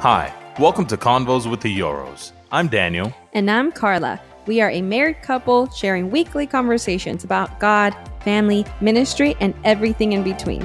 Hi, welcome to Convos with the Yorros. I'm Daniel. And I'm Carla. We are a married couple sharing weekly conversations about God, family, ministry, and everything in between.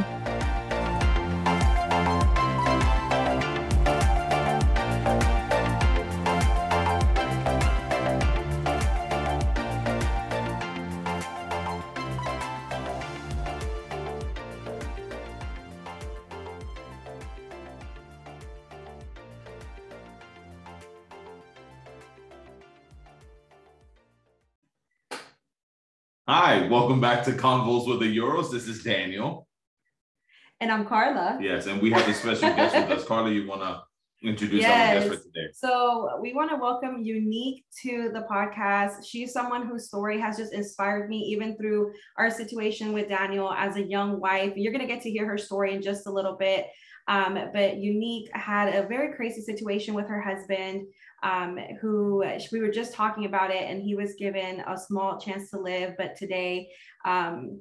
Welcome back to Convos with the Yorros. This is Daniel. And I'm Carla. Yes, and we have a special guest with us. Carla, you want to introduce yes. our guest for today? So we want to welcome Unike to the podcast. She's someone whose story has just inspired me, even through our situation with Daniel as a young wife. You're going to get to hear her story in just a little bit. Um, but Unike had a very crazy situation with her husband um, who we were just talking about it, and he was given a small chance to live. But today, um,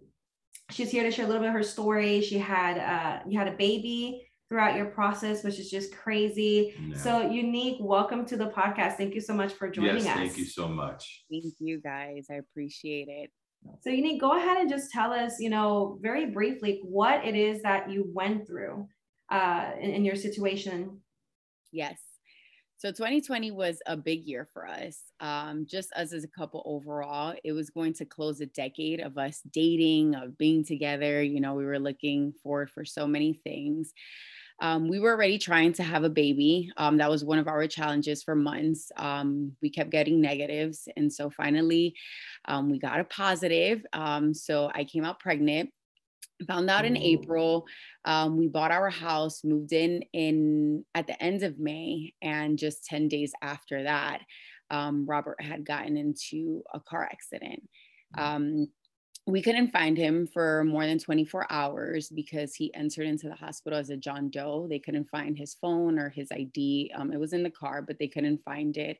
she's here to share a little bit of her story. She had uh, you had a baby throughout your process, which is just crazy. Yeah. So, Unike, welcome to the podcast. Thank you so much for joining yes, us. Thank you so much. Thank you, guys. I appreciate it. So, Unike, go ahead and just tell us, you know, very briefly what it is that you went through uh, in, in your situation. Yes. So 2020 was a big year for us. Um, just us as a couple overall, it was going to close a decade of us dating, of being together. You know, we were looking forward for so many things. Um, we were already trying to have a baby. Um, that was one of our challenges for months. Um, we kept getting negatives. And so finally, um, we got a positive. Um, so I came out pregnant found out in April. Um, we bought our house, moved in in at the end of May, and just ten days after that, um, Robert had gotten into a car accident. Mm. Um, we couldn't find him for more than 24 hours because he entered into the hospital as a John Doe. They couldn't find his phone or his ID. Um, it was in the car, but they couldn't find it.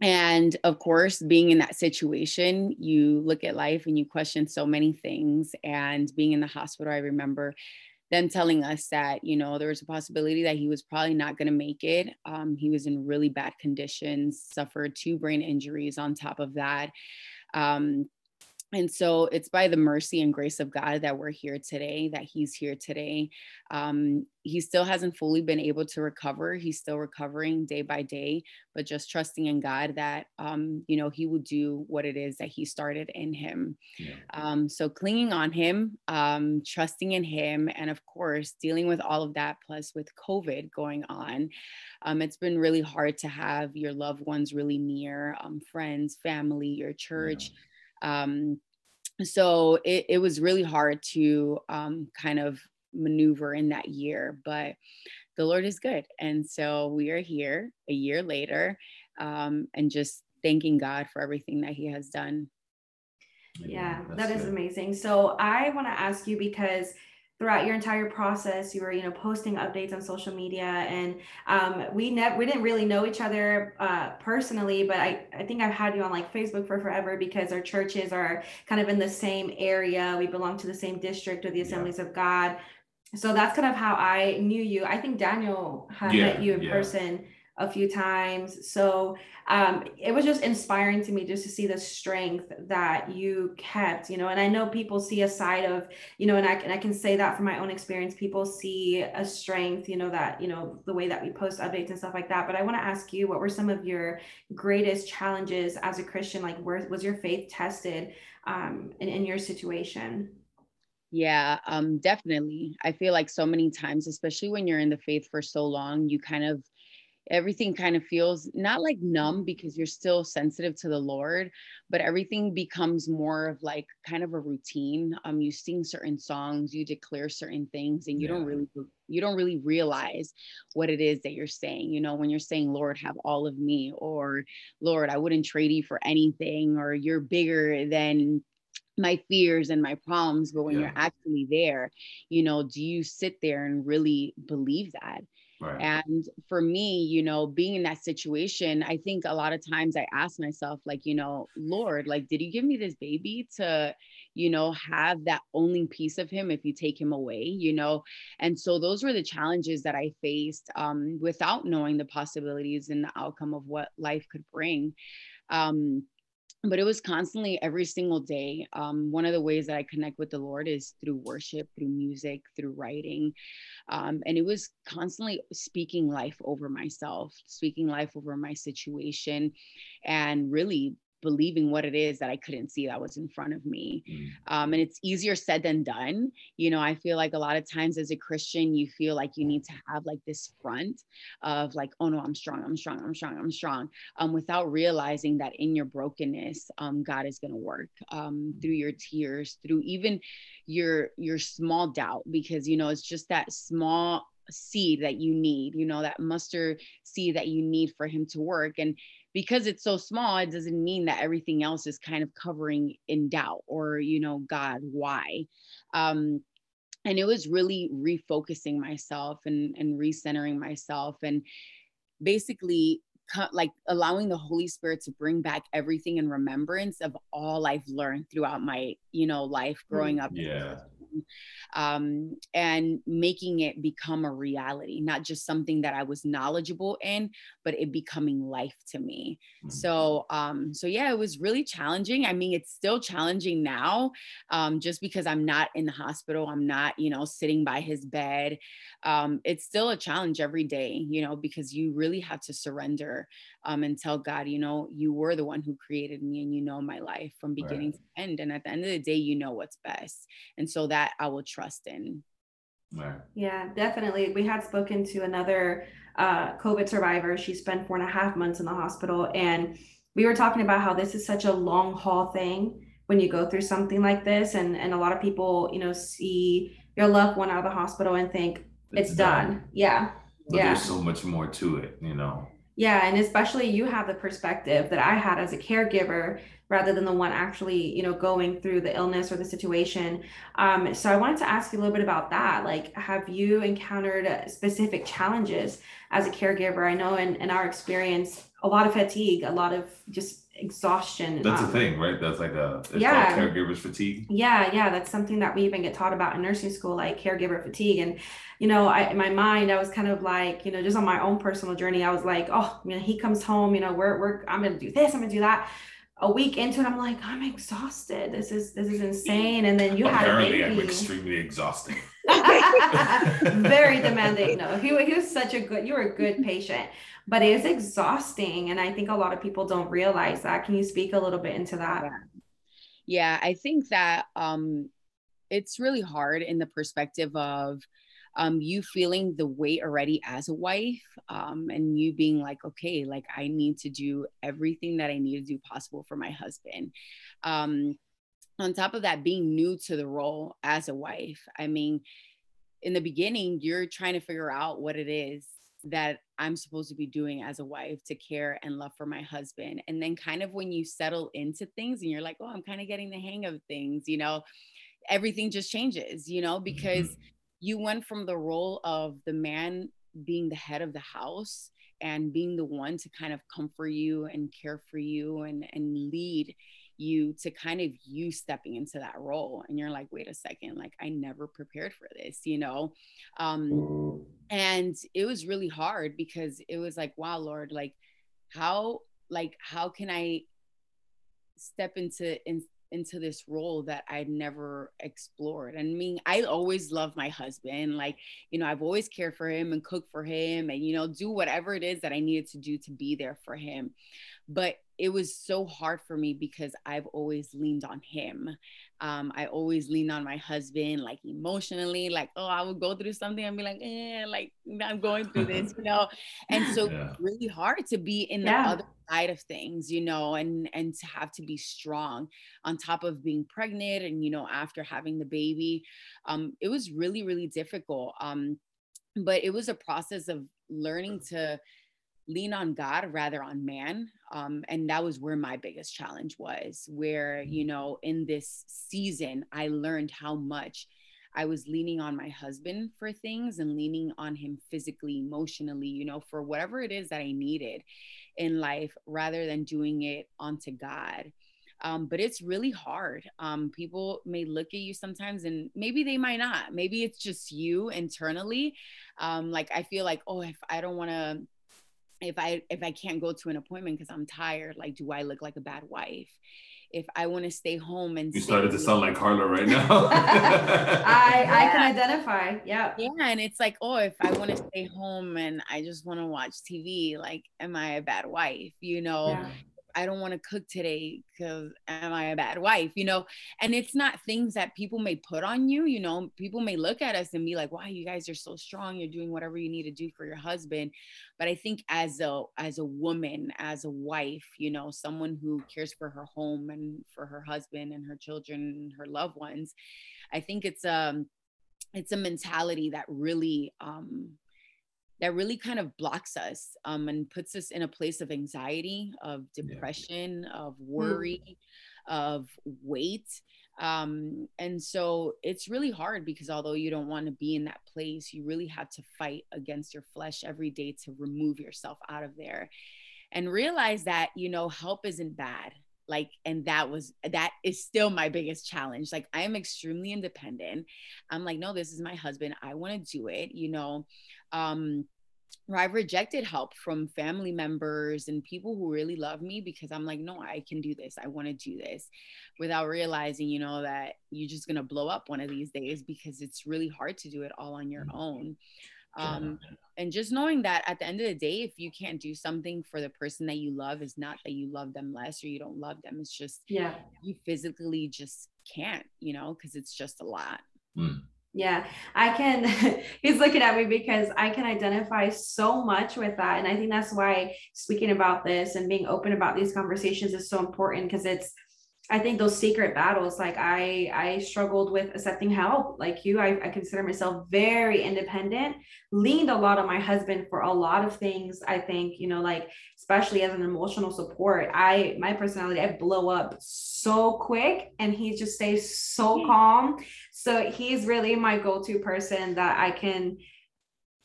And of course being in that situation you look at life and you question so many things. And being in the hospital i remember them telling us that you know there was a possibility that he was probably not going to make it. Um, he was in really bad conditions suffered two brain injuries on top of that. Um, and so it's by the mercy and grace of God that we're here today, that he's here today. Um, he still hasn't fully been able to recover. He's still recovering day by day, but just trusting in God that, um, you know, he will do what it is that he started in him. Yeah. Um, so clinging on him, um, trusting in him, and of course, dealing with all of that, plus with COVID going on, um, it's been really hard to have your loved ones really near, um, friends, family, your church. Yeah um, so it, it was really hard to um, kind of maneuver in that year, but the Lord is good. And so we are here a year later um, and just thanking God for everything that He has done. Yeah, that is amazing. So I want to ask you because throughout your entire process you were you know posting updates on social media and um, we never we didn't really know each other uh, personally but I, I think i've had you on like facebook for forever because our churches are kind of in the same area we belong to the same district or the assemblies yeah. of god so that's kind of how i knew you i think daniel had yeah, met you in yeah. person a few times. So um, it was just inspiring to me just to see the strength that you kept, you know. And I know people see a side of, you know, and I, and I can say that from my own experience. People see a strength, you know, that, you know, the way that we post updates and stuff like that. But I want to ask you, what were some of your greatest challenges as a Christian? Like, where was your faith tested um, in, in your situation? Yeah, um, definitely. I feel like so many times, especially when you're in the faith for so long, you kind of everything kind of feels not like numb because you're still sensitive to the lord but everything becomes more of like kind of a routine um you sing certain songs you declare certain things and you yeah. don't really you don't really realize what it is that you're saying you know when you're saying lord have all of me or lord i wouldn't trade you for anything or you're bigger than my fears and my problems but when yeah. you're actually there you know do you sit there and really believe that Right. And for me, you know, being in that situation, I think a lot of times I ask myself, like, you know, Lord, like, did you give me this baby to, you know, have that only piece of him if you take him away, you know? And so those were the challenges that I faced um, without knowing the possibilities and the outcome of what life could bring. Um, but it was constantly every single day. Um, one of the ways that I connect with the Lord is through worship, through music, through writing. Um, and it was constantly speaking life over myself, speaking life over my situation, and really believing what it is that I couldn't see that was in front of me. Mm. Um, and it's easier said than done. You know, I feel like a lot of times as a Christian, you feel like you need to have like this front of like, oh no, I'm strong, I'm strong, I'm strong, I'm strong, um, without realizing that in your brokenness, um, God is going to work um, through your tears, through even your your small doubt, because you know it's just that small seed that you need you know that mustard seed that you need for him to work and because it's so small it doesn't mean that everything else is kind of covering in doubt or you know god why? Um and it was really refocusing myself and and recentering myself and basically like allowing the holy spirit to bring back everything in remembrance of all i've learned throughout my you know life growing up yeah um, and making it become a reality, not just something that I was knowledgeable in, but it becoming life to me. Mm-hmm. So, um, so yeah, it was really challenging. I mean, it's still challenging now, um, just because I'm not in the hospital, I'm not, you know, sitting by his bed. Um, it's still a challenge every day, you know, because you really have to surrender um, and tell God, you know, you were the one who created me and you know my life from beginning right. to end. And at the end of the day, you know what's best. And so that I will trust in. Right. Yeah, definitely. We had spoken to another uh, COVID survivor. She spent four and a half months in the hospital. And we were talking about how this is such a long haul thing when you go through something like this. And, and a lot of people, you know, see your loved one out of the hospital and think it's, it's done. done. Yeah. But yeah. There's so much more to it, you know. Yeah, and especially you have the perspective that I had as a caregiver rather than the one actually, you know, going through the illness or the situation. Um, so I wanted to ask you a little bit about that. Like, have you encountered specific challenges as a caregiver? I know in, in our experience, a lot of fatigue, a lot of just exhaustion. That's um, a thing, right? That's like a yeah caregivers fatigue. Yeah, yeah, that's something that we even get taught about in nursing school, like caregiver fatigue. And you know, I in my mind, I was kind of like, you know, just on my own personal journey, I was like, oh, you know, he comes home, you know, we're we're I'm gonna do this, I'm gonna do that. A week into it, I'm like, I'm exhausted. This is this is insane. And then you apparently had I'm extremely exhausting. Very demanding. No, he, he was such a good. You were a good patient but it is exhausting. And I think a lot of people don't realize that. Can you speak a little bit into that? Yeah, yeah I think that um, it's really hard in the perspective of um, you feeling the weight already as a wife um, and you being like, okay, like I need to do everything that I need to do possible for my husband. Um, on top of that, being new to the role as a wife, I mean, in the beginning, you're trying to figure out what it is that I'm supposed to be doing as a wife to care and love for my husband. And then, kind of, when you settle into things and you're like, oh, I'm kind of getting the hang of things, you know, everything just changes, you know, because mm-hmm. you went from the role of the man being the head of the house and being the one to kind of comfort you and care for you and, and lead you to kind of you stepping into that role and you're like wait a second like i never prepared for this you know um and it was really hard because it was like wow lord like how like how can i step into in, into this role that I'd never explored. And I mean, I always loved my husband. Like, you know, I've always cared for him and cooked for him and, you know, do whatever it is that I needed to do to be there for him. But it was so hard for me because I've always leaned on him. Um, I always lean on my husband, like emotionally, like, oh, I would go through something and be like, eh, like I'm going through this, you know. And so yeah. really hard to be in the yeah. other side of things, you know, and and to have to be strong on top of being pregnant and you know, after having the baby. Um, it was really, really difficult. Um, but it was a process of learning to lean on God rather on man. Um, and that was where my biggest challenge was, where, you know, in this season, I learned how much I was leaning on my husband for things and leaning on him physically, emotionally, you know, for whatever it is that I needed in life rather than doing it onto God. Um, but it's really hard. Um, people may look at you sometimes and maybe they might not. Maybe it's just you internally. Um, like I feel like, oh, if I don't want to if i if i can't go to an appointment because i'm tired like do i look like a bad wife if I want to stay home and you started to sound like Carla right now. I yeah. I can identify. Yeah. Yeah. And it's like, oh, if I want to stay home and I just want to watch TV, like, am I a bad wife? You know, yeah. I don't want to cook today because am I a bad wife? You know, and it's not things that people may put on you. You know, people may look at us and be like, "Wow, you guys are so strong. You're doing whatever you need to do for your husband." But I think as a as a woman, as a wife, you know, someone who cares for her home and for her husband and her children and her loved ones, I think it's um it's a mentality that really um that really kind of blocks us um, and puts us in a place of anxiety, of depression, yeah. of hmm. worry, mm. of weight. Um, and so it's really hard because although you don't want to be in that place, you really have to fight against your flesh every day to remove yourself out of there and realize that, you know, help isn't bad like and that was that is still my biggest challenge like i am extremely independent i'm like no this is my husband i want to do it you know um I've rejected help from family members and people who really love me because I'm like, no, I can do this. I want to do this without realizing, you know, that you're just going to blow up one of these days because it's really hard to do it all on your mm-hmm. own. Um, and just knowing that at the end of the day, if you can't do something for the person that you love, is not that you love them less or you don't love them. It's just, yeah, you physically just can't, you know, because it's just a lot. Mm. Yeah, I can. he's looking at me because I can identify so much with that. And I think that's why speaking about this and being open about these conversations is so important because it's I think those secret battles, like I, I struggled with accepting help. Like you, I, I consider myself very independent, leaned a lot on my husband for a lot of things. I think, you know, like especially as an emotional support, I, my personality, I blow up so quick and he just stays so calm. So he's really my go-to person that I can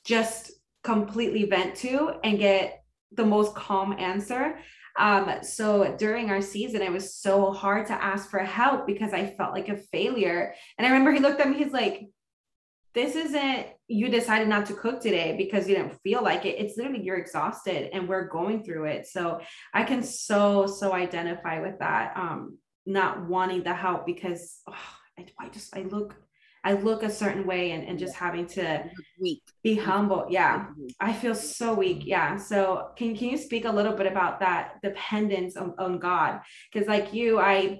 just completely vent to and get the most calm answer um, so during our season, it was so hard to ask for help because I felt like a failure. And I remember he looked at me, he's like, this isn't you decided not to cook today because you didn't feel like it. It's literally you're exhausted and we're going through it. So I can so, so identify with that. Um, not wanting the help because oh, I, I just I look I look a certain way and, and just having to weak. be humble. Yeah. I feel so weak. Mm-hmm. Yeah. So can, can you speak a little bit about that dependence on, on God? Cause like you, I,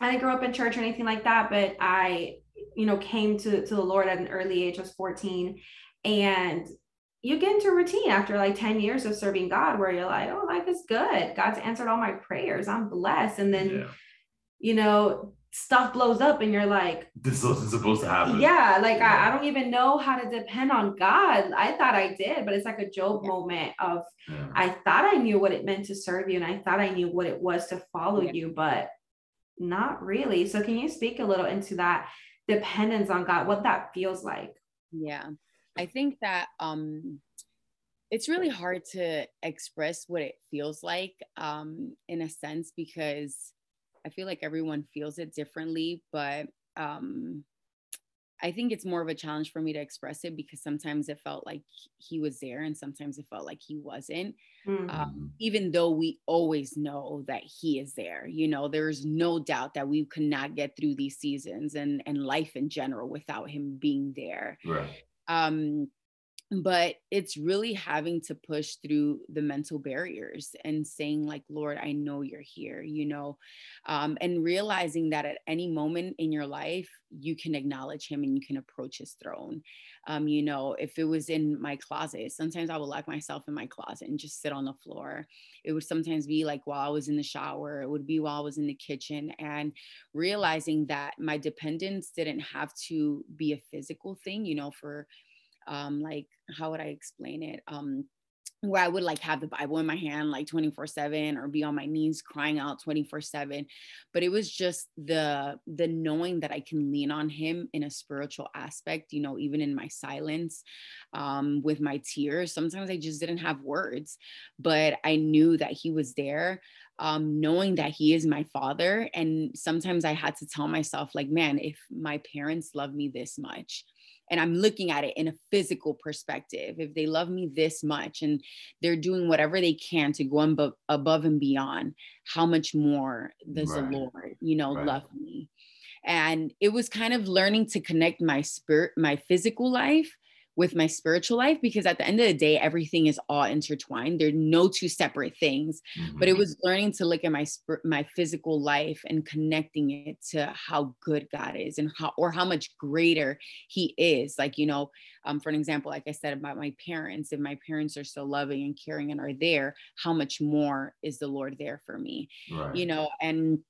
I didn't grow up in church or anything like that, but I, you know, came to, to the Lord at an early age. I was 14 and you get into routine after like 10 years of serving God where you're like, oh, life is good. God's answered all my prayers. I'm blessed. And then, yeah. you know, stuff blows up and you're like this wasn't supposed to happen yeah like yeah. I, I, don't even know how to depend on god i thought i did but it's like a job yeah. moment of yeah. i thought i knew what it meant to serve you and i thought i knew what it was to follow you but not really so can you speak a little into that dependence on god what that feels like yeah i think that um it's really hard to express what it feels like um in a sense because I feel like everyone feels it differently, but um, I think it's more of a challenge for me to express it because sometimes it felt like he was there and sometimes it felt like he wasn't. Mm-hmm. Um, even though we always know that he is there, you know, there's no doubt that we could not get through these seasons and and life in general without him being there. Right. Um, but it's really having to push through the mental barriers and saying like lord i know you're here you know um, and realizing that at any moment in your life you can acknowledge him and you can approach his throne. Um, you know if it was in my closet sometimes i would lock myself in my closet and just sit on the floor. It would sometimes be like while i was in the shower it would be while i was in the kitchen and realizing that my dependence didn't have to be a physical thing you know for um, like how would I explain it? Um, where I would like have the Bible in my hand like 24 7 or be on my knees crying out 24 7. But it was just the the knowing that I can lean on him in a spiritual aspect, you know, even in my silence, um, with my tears. Sometimes I just didn't have words, but I knew that he was there. Um, knowing that he is my father. And sometimes I had to tell myself, like, man, if my parents love me this much, and I'm looking at it in a physical perspective. If they love me this much and they're doing whatever they can to go above, above and beyond, how much more does right. the Lord, you know, right. love me? And it was kind of learning to connect my spirit, my physical life with my spiritual life because at the end of the day everything is all intertwined they're no two separate things mm-hmm. but it mm-hmm. was learning to look at my my physical life and connecting it to how good god is and how or how much greater he is like you know um, for an example like i said about my parents if my parents are so loving and caring and are there how much more is the lord there for me right. you know and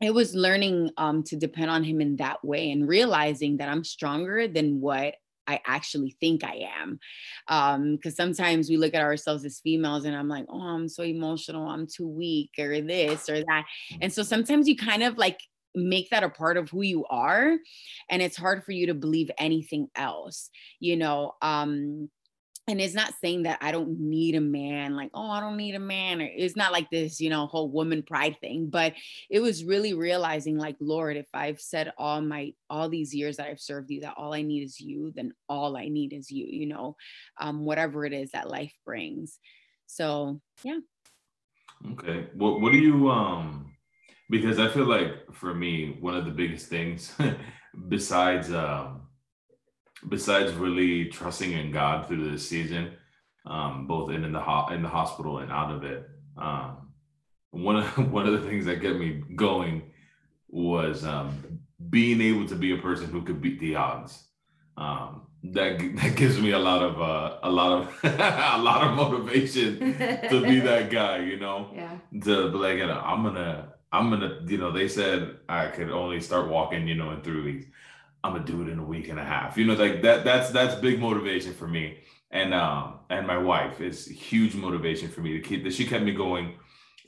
it was learning um, to depend on him in that way and realizing that I'm stronger than what I actually think I am. Because um, sometimes we look at ourselves as females and I'm like, oh, I'm so emotional, I'm too weak, or this or that. And so sometimes you kind of like make that a part of who you are. And it's hard for you to believe anything else, you know. Um, and it's not saying that I don't need a man, like, oh, I don't need a man. It's not like this, you know, whole woman pride thing. But it was really realizing, like, Lord, if I've said all my all these years that I've served you that all I need is you, then all I need is you, you know, um, whatever it is that life brings. So yeah. Okay. What what do you um because I feel like for me, one of the biggest things besides um besides really trusting in God through this season, um, both in, in the ho- in the hospital and out of it, um, one of one of the things that kept me going was um, being able to be a person who could beat the odds. Um, that that gives me a lot of uh, a lot of a lot of motivation to be that guy, you know. Yeah. To be like, you know, I'm gonna I'm gonna, you know, they said I could only start walking, you know, in three weeks. I'm gonna do it in a week and a half. You know, like that. That's that's big motivation for me. And um and my wife is huge motivation for me to keep that. She kept me going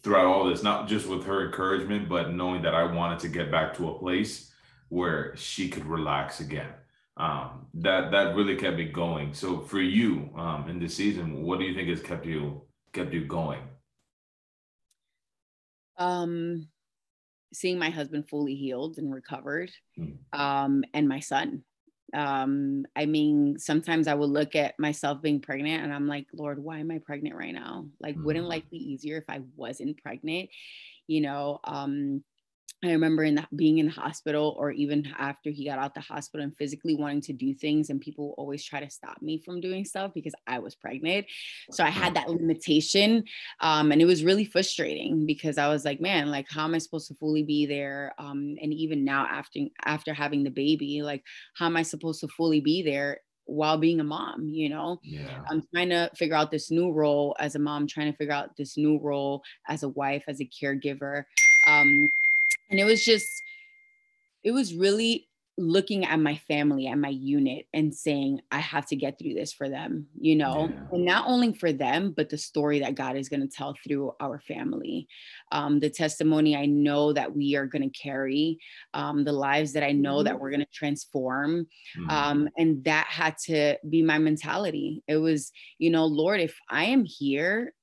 throughout all this, not just with her encouragement, but knowing that I wanted to get back to a place where she could relax again. Um, that that really kept me going. So for you, um, in this season, what do you think has kept you kept you going? Um, seeing my husband fully healed and recovered mm. um, and my son. Um, i mean sometimes i will look at myself being pregnant and i'm like lord why am i pregnant right now? Like wouldn't life be easier if i wasn't pregnant? You know um, I remember in the, being in the hospital or even after he got out the hospital and physically wanting to do things and people always try to stop me from doing stuff because I was pregnant. So I had that limitation um, and it was really frustrating because I was like, man, like how am I supposed to fully be there? Um, and even now after after having the baby, like how am I supposed to fully be there while being a mom you know yeah. i'm trying to figure out this new role as a mom trying to figure out this new role as a wife as a caregiver um, and it was just it was really looking at my family and my unit and saying i have to get through this for them you know yeah. and not only for them but the story that god is going to tell through our family um, the testimony i know that we are going to carry um, the lives that i know mm-hmm. that we're going to transform mm-hmm. um, and that had to be my mentality it was you know lord if i am here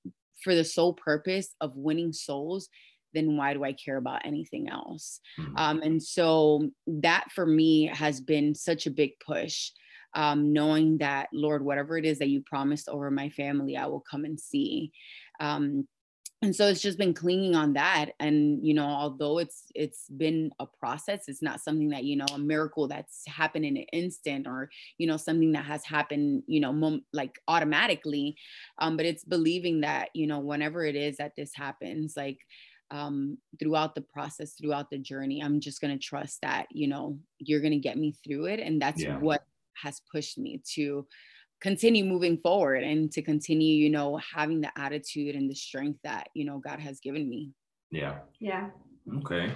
for the sole purpose of winning souls then why do I care about anything else? Mm-hmm. Um, and so that for me has been such a big push. Um, knowing that Lord, whatever it is that you promised over my family, I will come and see. Um, and so it's just been clinging on that and you know although it's it's been a process it's not something that you know a miracle that's happened in an instant or you know something that has happened you know mom- like automatically um but it's believing that you know whenever it is that this happens like um, throughout the process, throughout the journey. I'm just going to trust that, you know, you're going to get me through it. And that's yeah. what has pushed me to continue moving forward and to continue, you know, having the attitude and the strength that, you know, God has given me. Yeah. Yeah. Okay.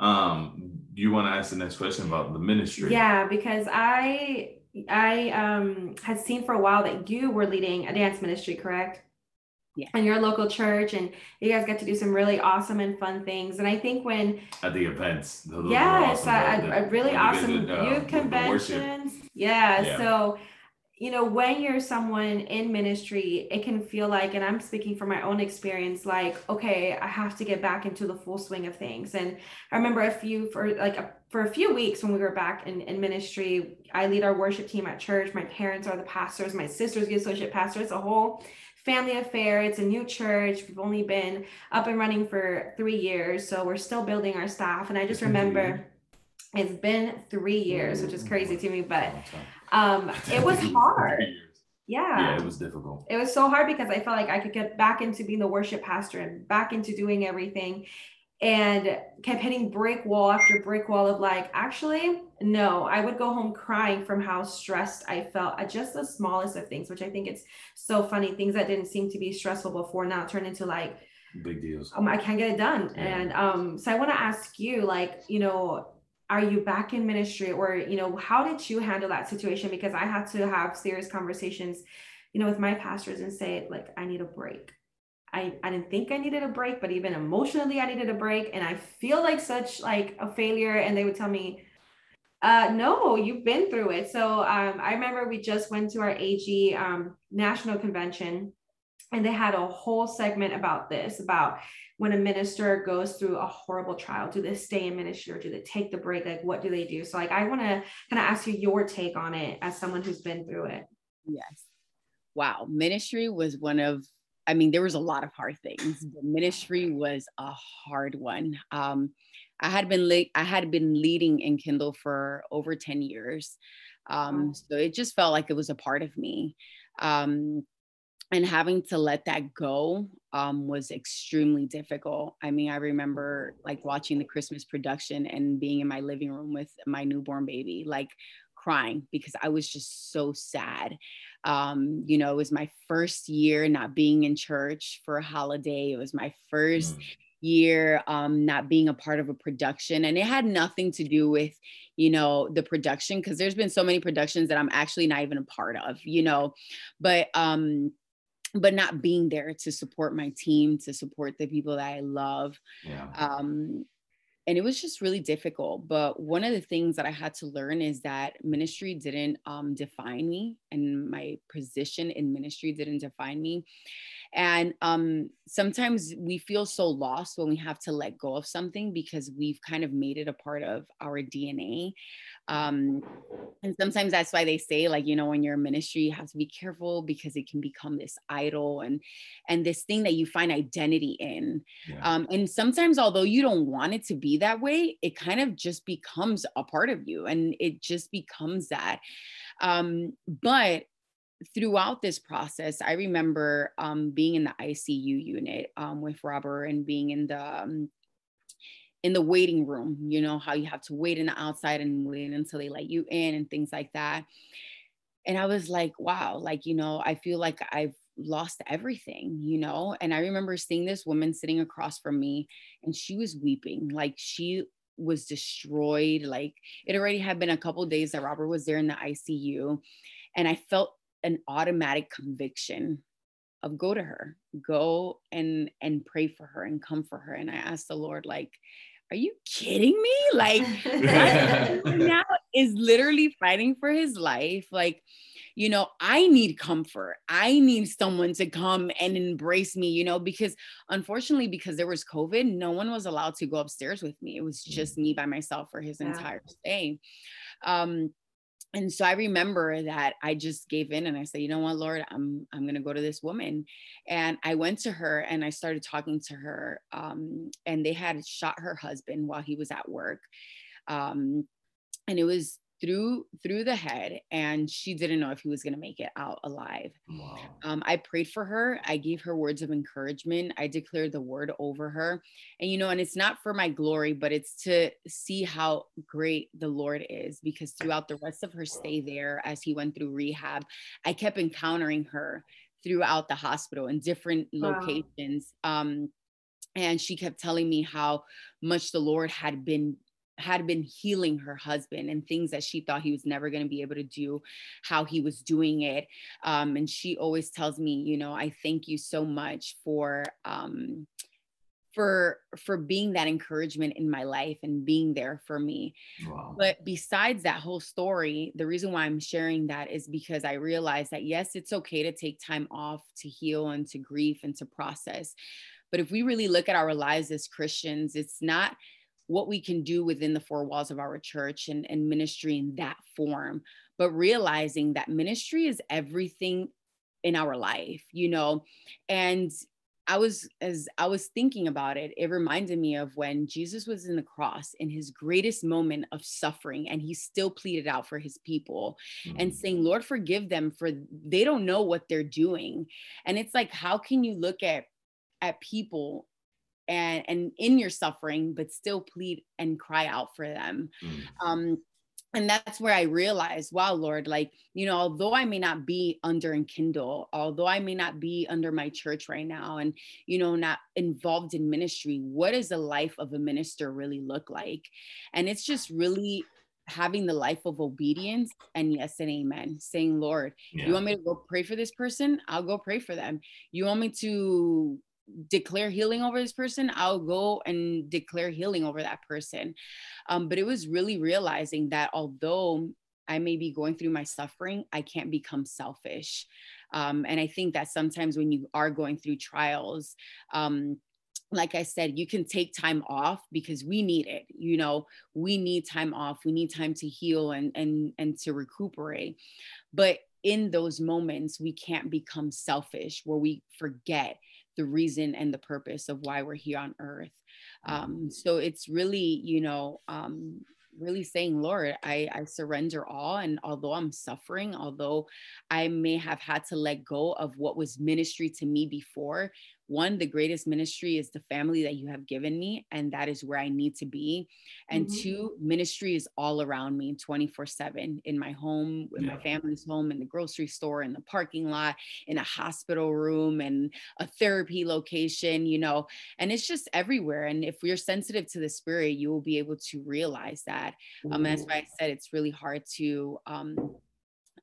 Um, do you want to ask the next question about the ministry? Yeah, because I I um had seen for a while that you were leading a dance ministry, correct? Yeah. in your local church and you guys get to do some really awesome and fun things. And i think when at the events yes awesome, at, at, really awesome uh, youth conventions. Yeah, yeah, so you know when you're someone in ministry it can feel like and i'm speaking from my own experience like okay i have to get back into the full swing of things. And i remember a few for like a, for a few weeks when we were back in, in ministry i lead our worship team at church. My parents are the pastors. My sister's the associate pastor. It's a whole family affair. It's a new church. We've only been up and running for three years, so we're still building our staff. And I just remember it's been three years, which is crazy to me, but um, it was hard. Yeah. Yeah, it was difficult. It was so hard because I felt like I could get back into being the worship pastor and back into doing everything and kept hitting brick wall after brick wall of like actually no i would go home crying from how stressed i felt at just the smallest of things which i think it's so funny things that didn't seem to be stressful before now turn into like big deals. um, i can't get it done. Yeah. and um so i want to ask you like you know are you back in ministry or you know how did you handle that situation? Because i had to have serious conversations you know with my pastors and say like i need a break I, I didn't think I needed a break, but even emotionally I needed a break. And I feel like such like a failure. And they would tell me, uh, no, you've been through it. So um, I remember we just went to our AG um, national convention and they had a whole segment about this, about when a minister goes through a horrible trial, do they stay in ministry or do they take the break? Like, what do they do? So like, I want to kind of ask you your take on it as someone who's been through it. Yes. Wow. Ministry was one of I mean, there was a lot of hard things. The ministry was a hard one. Um, I had been le- I had been leading Enkindle for over 10 years. Um, so it just felt like it was a part of me. Um, and having to let that go um, was extremely difficult. I mean, I remember like watching the Christmas production and being in my living room with my newborn baby, like crying because I was just so sad. Um, you know, it was my first year not being in church for a holiday. It was my first mm. year um, not being a part of a production. And it had nothing to do with, you know, the production, because there's been so many productions that I'm actually not even a part of, you know, but, um, but not being there to support my team, to support the people that I love. Yeah. Um, and it was just really difficult but one of the things that i had to learn is that ministry didn't um, define me and my position in ministry didn't define me and um, sometimes we feel so lost when we have to let go of something because we've kind of made it a part of our dna um, and sometimes that's why they say like you know when you're in ministry you have to be careful because it can become this idol and and this thing that you find identity in. Yeah. um, and sometimes although you don't want it to be that way it kind of just becomes a part of you and it just becomes that. Um, but throughout this process, I remember um, being in the ICU unit um, with Robert and being in the um, in the waiting room. You know how you have to wait in the outside and wait until they let you in and things like that. And I was like, wow, like you know, I feel like I've lost everything, you know. And I remember seeing this woman sitting across from me, and she was weeping, like she was destroyed. Like it already had been a couple days that Robert was there in the ICU, and I felt an automatic conviction of go to her go and and pray for her and come for her. And i asked the lord like are you kidding me? Like now is literally fighting for his life. Like you know i need comfort. I need someone to come and embrace me you know because unfortunately because there was covid no one was allowed to go upstairs with me. It was mm. just me by myself for his yeah. entire stay. Um and so I remember that I just gave in and I said, you know what, Lord, I'm I'm gonna go to this woman, and I went to her and I started talking to her, um, and they had shot her husband while he was at work, um, and it was through through the head and she didn't know if he was going to make it out alive. Wow. um, i prayed for her. I gave her words of encouragement. I declared the word over her. And you know and it's not for my glory but it's to see how great the lord is because throughout the rest of her stay there as he went through rehab i kept encountering her throughout the hospital in different wow. locations. Um, and she kept telling me how much the lord had been had been healing her husband and things that she thought he was never going to be able to do, how he was doing it. Um, and she always tells me, you know, I thank you so much for um, for for being that encouragement in my life and being there for me wow. but besides that whole story the reason why i'm sharing that is because i realize that yes it's okay to take time off to heal and to grieve and to process but if we really look at our lives as christians it's not what we can do within the four walls of our church and, and ministry in that form, but realizing that ministry is everything in our life, you know, and I was as I was thinking about it, it reminded me of when Jesus was in the cross in his greatest moment of suffering and he still pleaded out for his people mm-hmm. and saying, "Lord, forgive them for they don't know what they're doing." And it's like how can you look at at people and and in your suffering but still plead and cry out for them mm. um and that's where I realized, wow, Lord, like, you know, although I may not be under Enkindle although I may not be under my church right now and, you know, not involved in ministry, what does the life of a minister really look like? And it's just really having the life of obedience and yes and amen, saying, Lord, yeah. you want me to go pray for this person? I'll go pray for them. You want me to declare healing over this person, I'll go and declare healing over that person. Um, but it was really realizing that although I may be going through my suffering, I can't become selfish. Um, and I think that sometimes when you are going through trials, um, like I said, you can take time off because we need it. You know, we need time off. We need time to heal and and and to recuperate. But in those moments, we can't become selfish where we forget the reason and the purpose of why we're here on earth. Um, so it's really, you know, um, really saying, Lord, I, I surrender all. And although I'm suffering, although I may have had to let go of what was ministry to me before, one, the greatest ministry is the family that you have given me, and that is where I need to be. And mm-hmm. two, ministry is all around me 24 7 in my home, in yeah. my family's home, in the grocery store, in the parking lot, in a hospital room, and a therapy location, you know, and it's just everywhere. And if we're sensitive to the spirit, you will be able to realize that. Um, that's why I said it's really hard to, um,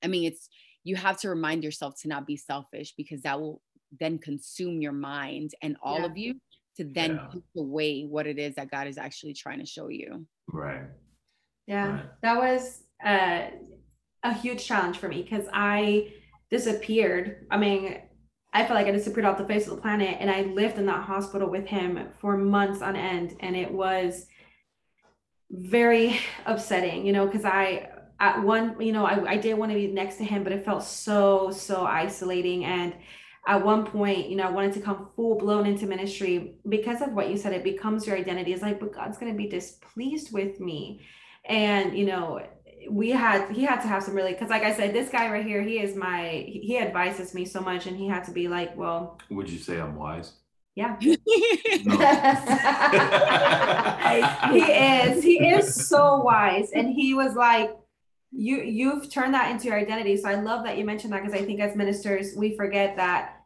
I mean, it's, you have to remind yourself to not be selfish because that will then consume your mind and all yeah. of you to then yeah. take away what it is that God is actually trying to show you. Right. Yeah, right. that was uh, a huge challenge for me because I disappeared. I mean, I felt like I disappeared off the face of the planet, and I lived in that hospital with him for months on end, and it was very upsetting, you know, because I at one, you know, I, I did want to be next to him, but it felt so so isolating and at one point, you know, I wanted to come full blown into ministry because of what you said. It becomes your identity. It's like, but God's going to be displeased with me. And, you know, we had, he had to have some really, because like I said, this guy right here, he is my, he advises me so much. And he had to be like, well, would you say I'm wise? Yeah. he is. He is so wise. And he was like, you you've turned that into your identity. So i love that you mentioned that because i think as ministers we forget that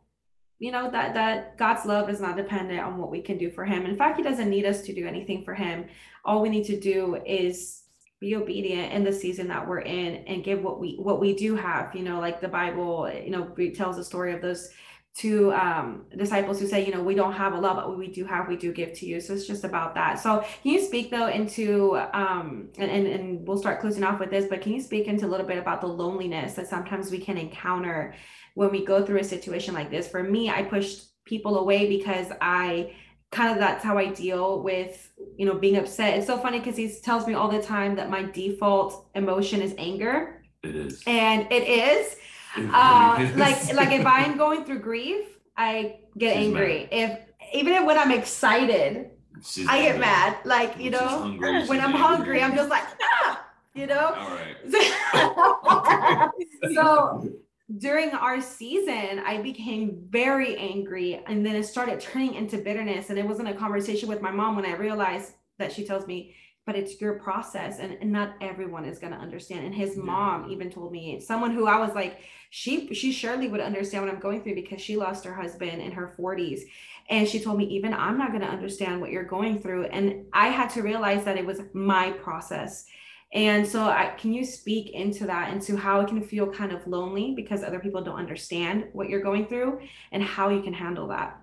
you know that that god's love is not dependent on what we can do for him. In fact he doesn't need us to do anything for him. All we need to do is be obedient in the season that we're in and give what we what we do have. You know like the bible you know tells the story of those to um, disciples who say, you know, we don't have a lot, but we do have, we do give to you. So it's just about that. So can you speak though into, um, and, and, and we'll start closing off with this, but can you speak into a little bit about the loneliness that sometimes we can encounter when we go through a situation like this? For me, I pushed people away because I kind of that's how I deal with, you know, being upset. It's so funny because he tells me all the time that my default emotion is anger. It is. And it is uh, like like if I'm going through grief, I get She's angry. Mad. If even if when I'm excited, She's I get mad. Like you know, hungry, when I'm hungry, I'm just like ah! you know. All right. so during our season, I became very angry, and then it started turning into bitterness. And it wasn't a conversation with my mom when I realized that she tells me but it's your process and, and not everyone is going to understand. And his mom even told me someone who i was like she she surely would understand what i'm going through because she lost her husband in her 40s and she told me even i'm not going to understand what you're going through. And i had to realize that it was my process. And so I, can you speak into that into how it can feel kind of lonely because other people don't understand what you're going through and how you can handle that?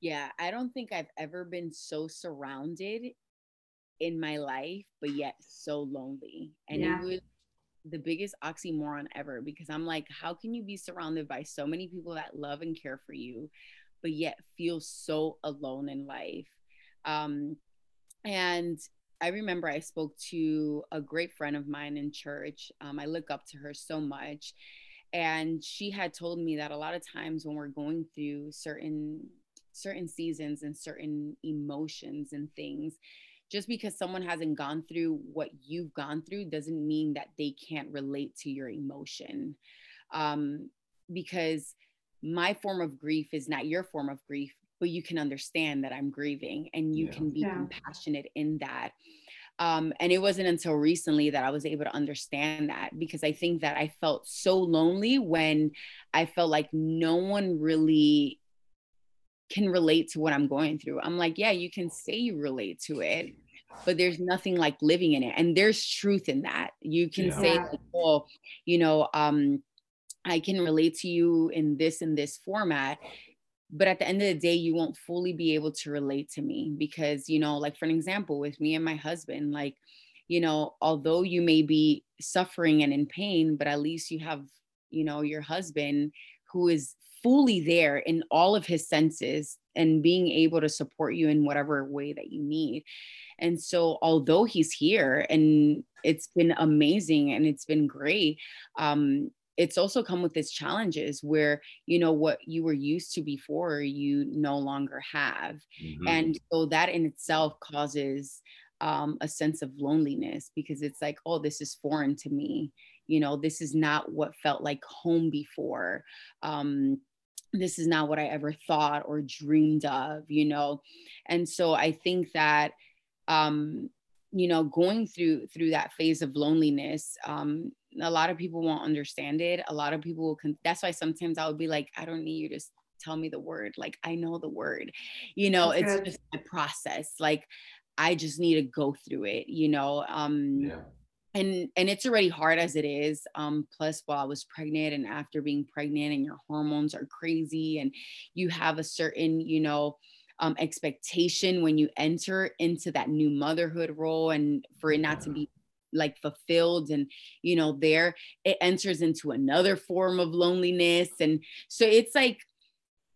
Yeah i don't think i've ever been so surrounded in my life, but yet so lonely. And yeah. it was the biggest oxymoron ever because I'm like, how can you be surrounded by so many people that love and care for you, but yet feel so alone in life? Um, and I remember I spoke to a great friend of mine in church. Um, I look up to her so much. And she had told me that a lot of times when we're going through certain certain seasons and certain emotions and things just because someone hasn't gone through what you've gone through doesn't mean that they can't relate to your emotion. Um, because my form of grief is not your form of grief, but you can understand that I'm grieving and you yeah. can be yeah. compassionate in that. Um, and it wasn't until recently that I was able to understand that because I think that I felt so lonely when I felt like no one really can relate to what I'm going through. I'm like, yeah, you can say you relate to it, but there's nothing like living in it. And there's truth in that. You can yeah. say, like, oh, you know, um, I can relate to you in this in this format. But at the end of the day, you won't fully be able to relate to me because, you know, like for an example, with me and my husband, like, you know, although you may be suffering and in pain, but at least you have, you know, your husband who is fully there in all of his senses and being able to support you in whatever way that you need. And so, although he's here and it's been amazing and it's been great, um, it's also come with its challenges where you know what you were used to before you no longer have mm-hmm. and so that in itself causes um, a sense of loneliness because it's like oh this is foreign to me you know this is not what felt like home before um, this is not what I ever thought or dreamed of, you know. And so I think that um you know going through through that phase of loneliness um a lot of people won't understand it. A lot of people will con- that's why sometimes i would be like i don't need you to tell me the word. Like i know the word. You know okay. it's just a process. Like i just need to go through it you know? Um yeah and and it's already hard as it is um plus while i was pregnant and after being pregnant and your hormones are crazy and you have a certain you know um, expectation when you enter into that new motherhood role and for it not to be like fulfilled and you know there it enters into another form of loneliness. And so it's like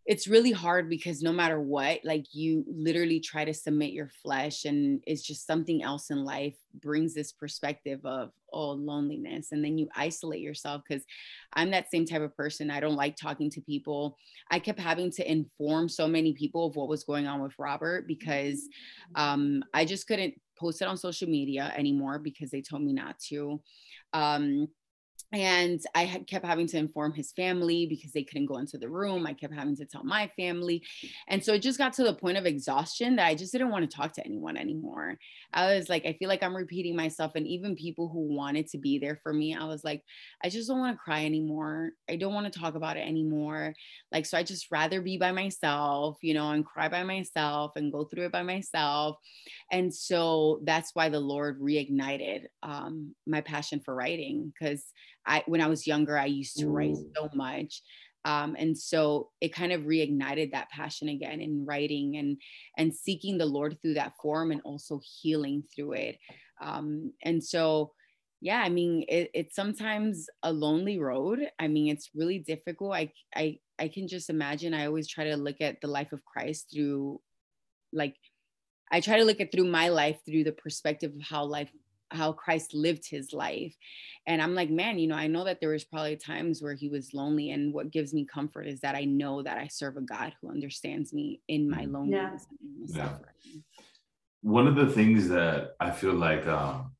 it's really hard because no matter what like you literally try to submit your flesh and it's just something else in life brings this perspective of oh loneliness. And then you isolate yourself because i'm that same type of person. I don't like talking to people. I kept having to inform so many people of what was going on with robert because um, i just couldn't post it on social media anymore because they told me not to. Um, and I had kept having to inform his family because they couldn't go into the room. I kept having to tell my family. And so it just got to the point of exhaustion that I just didn't want to talk to anyone anymore. I was like, I feel like I'm repeating myself. And even people who wanted to be there for me, I was like, I just don't want to cry anymore. I don't want to talk about it anymore. Like, so I just rather be by myself, you know, and cry by myself and go through it by myself. And so that's why the Lord reignited um, my passion for writing because I when I was younger, I used to write so much. Um, and so it kind of reignited that passion again in writing and and seeking the Lord through that form and also healing through it. Um, and so yeah, I mean it, it's sometimes a lonely road. I mean it's really difficult. I I I can just imagine. I always try to look at the life of Christ through like I try to look at through my life through the perspective of how life how Christ lived his life. And I'm like, man, you know, I know that there was probably times where he was lonely. And what gives me comfort is that I know that I serve a God who understands me in my mm-hmm. loneliness yeah. and yeah. One of the things that I feel like um,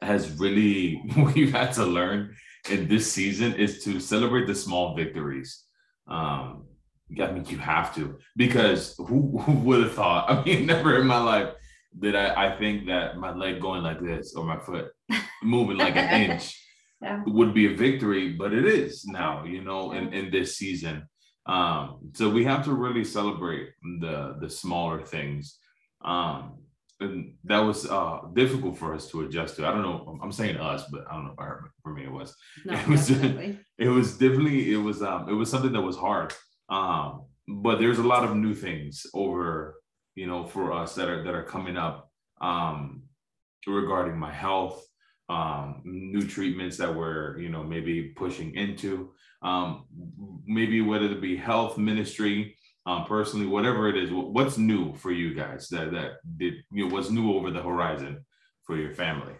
has really we've had to learn in this season is to celebrate the small victories. Um, I mean, you have to because who, who would have thought? I mean, never in my life did I, I think that my leg going like this or my foot moving like an inch yeah. would be a victory, but it is now, you know, in, in this season. Um, so we have to really celebrate the the smaller things. Um, and that was uh, difficult for us to adjust to. I don't know. I'm saying us, but I don't know if I heard for me it was. No, it was definitely. it was definitely it was um it was something that was hard. Um, but there's a lot of new things over you know for us that are that are coming up um regarding my health um new treatments that we're you know maybe pushing into um maybe whether it be health ministry um, personally, whatever it is, what's new for you guys that that did you know what's new over the horizon for your family?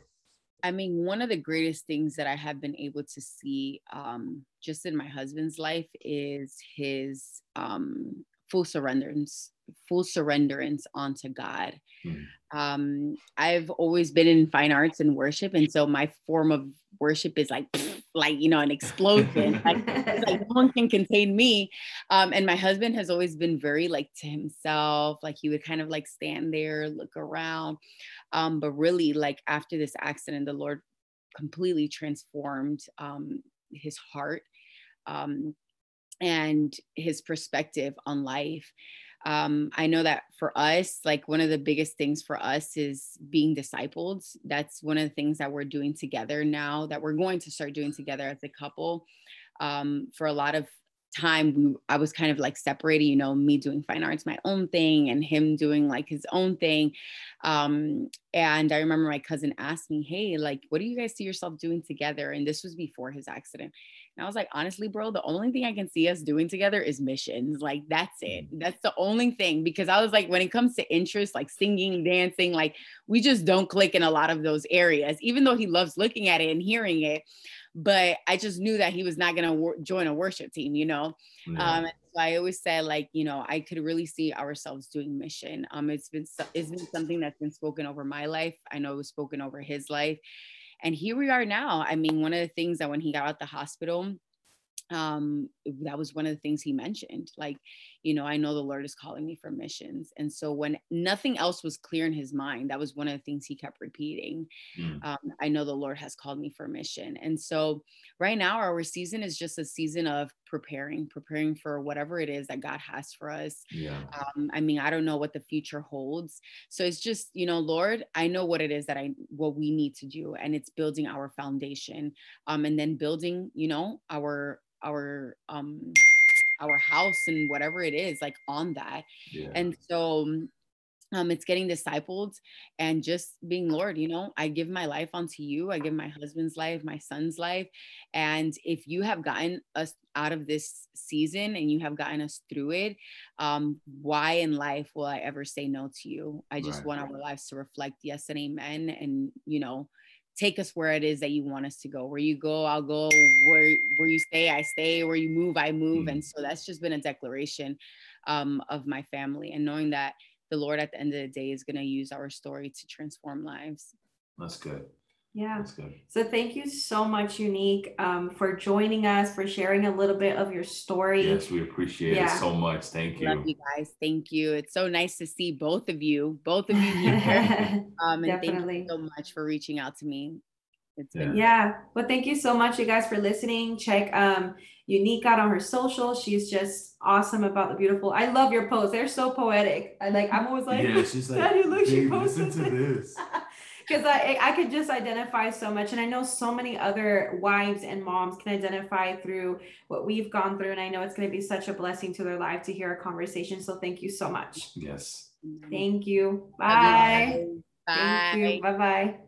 I mean, one of the greatest things that I have been able to see um, just in my husband's life is his um, full surrenderance, full surrenderance onto God. Mm-hmm. Um, I've always been in fine arts and worship, and so my form of worship is like like you know an explosion. Like, like no one can contain me. Um and my husband has always been very like to himself. Like he would kind of like stand there look around. Um but really like after this accident the lord completely transformed um his heart. Um and his perspective on life um, I know that for us, like one of the biggest things for us is being discipled. That's one of the things that we're doing together now, that we're going to start doing together as a couple. Um, for a lot of time we I was kind of like separating, you know, me doing fine arts my own thing and him doing like his own thing. Um, and I remember my cousin asked me, Hey, like, what do you guys see yourself doing together? And this was before his accident. And I was like, honestly, bro, the only thing I can see us doing together is missions. Like, that's it. Mm. That's the only thing. Because I was like, when it comes to interests, like singing, dancing, like we just don't click in a lot of those areas, even though he loves looking at it and hearing it. But I just knew that he was not going to wor- join a worship team, you know? Yeah. Um, so I always said, like, you know, I could really see ourselves doing mission. Um, it's been, it's been something that's been spoken over my life. I know it was spoken over his life and here we are now. I mean one of the things that when he got out the hospital um that was one of the things he mentioned like you know i know the lord is calling me for missions. And so when nothing else was clear in his mind that was one of the things he kept repeating mm. um, i know the lord has called me for mission. And so right now our season is just a season of preparing preparing for whatever it is that god has for us. Yeah. Um, i mean i don't know what the future holds. So it's just you know lord i know what it is that i what we need to do and it's building our foundation um, and then building you know our our um our house and whatever it is like on that yeah. and so um, it's getting discipled and just being lord you know i give my life onto you i give my husband's life my son's life and if you have gotten us out of this season and you have gotten us through it um, why in life will i ever say no to you i just right. want our lives to reflect yes and amen and you know take us where it is that you want us to go. Where you go, I'll go. Where where you stay, I stay. Where you move, I move. And mm. so that's just been a declaration um, of my family and knowing that the Lord at the end of the day is going to use our story to transform lives. That's good. Yeah. That's good. So thank you so much, Unike, um, for joining us, for sharing a little bit of your story. Yes, we appreciate yeah. it so much. Thank you. Love you guys. Thank you. It's so nice to see both of you, both of you here. um, and Definitely. thank you so much for reaching out to me. It's been yeah. Well, thank you so much, you guys, for listening. Check um Unike out on her social. She's just awesome about the beautiful. I love your posts. They're so poetic. I like. I'm always like, yeah, she's like, Daddy, look, she posted listen to this. because I I could just identify so much, and I know so many other wives and moms can identify through what we've gone through, and I know it's going to be such a blessing to their life to hear a conversation. So thank you so much. Yes. Mm-hmm. Thank you. Bye. Bye. Thank you. Bye bye.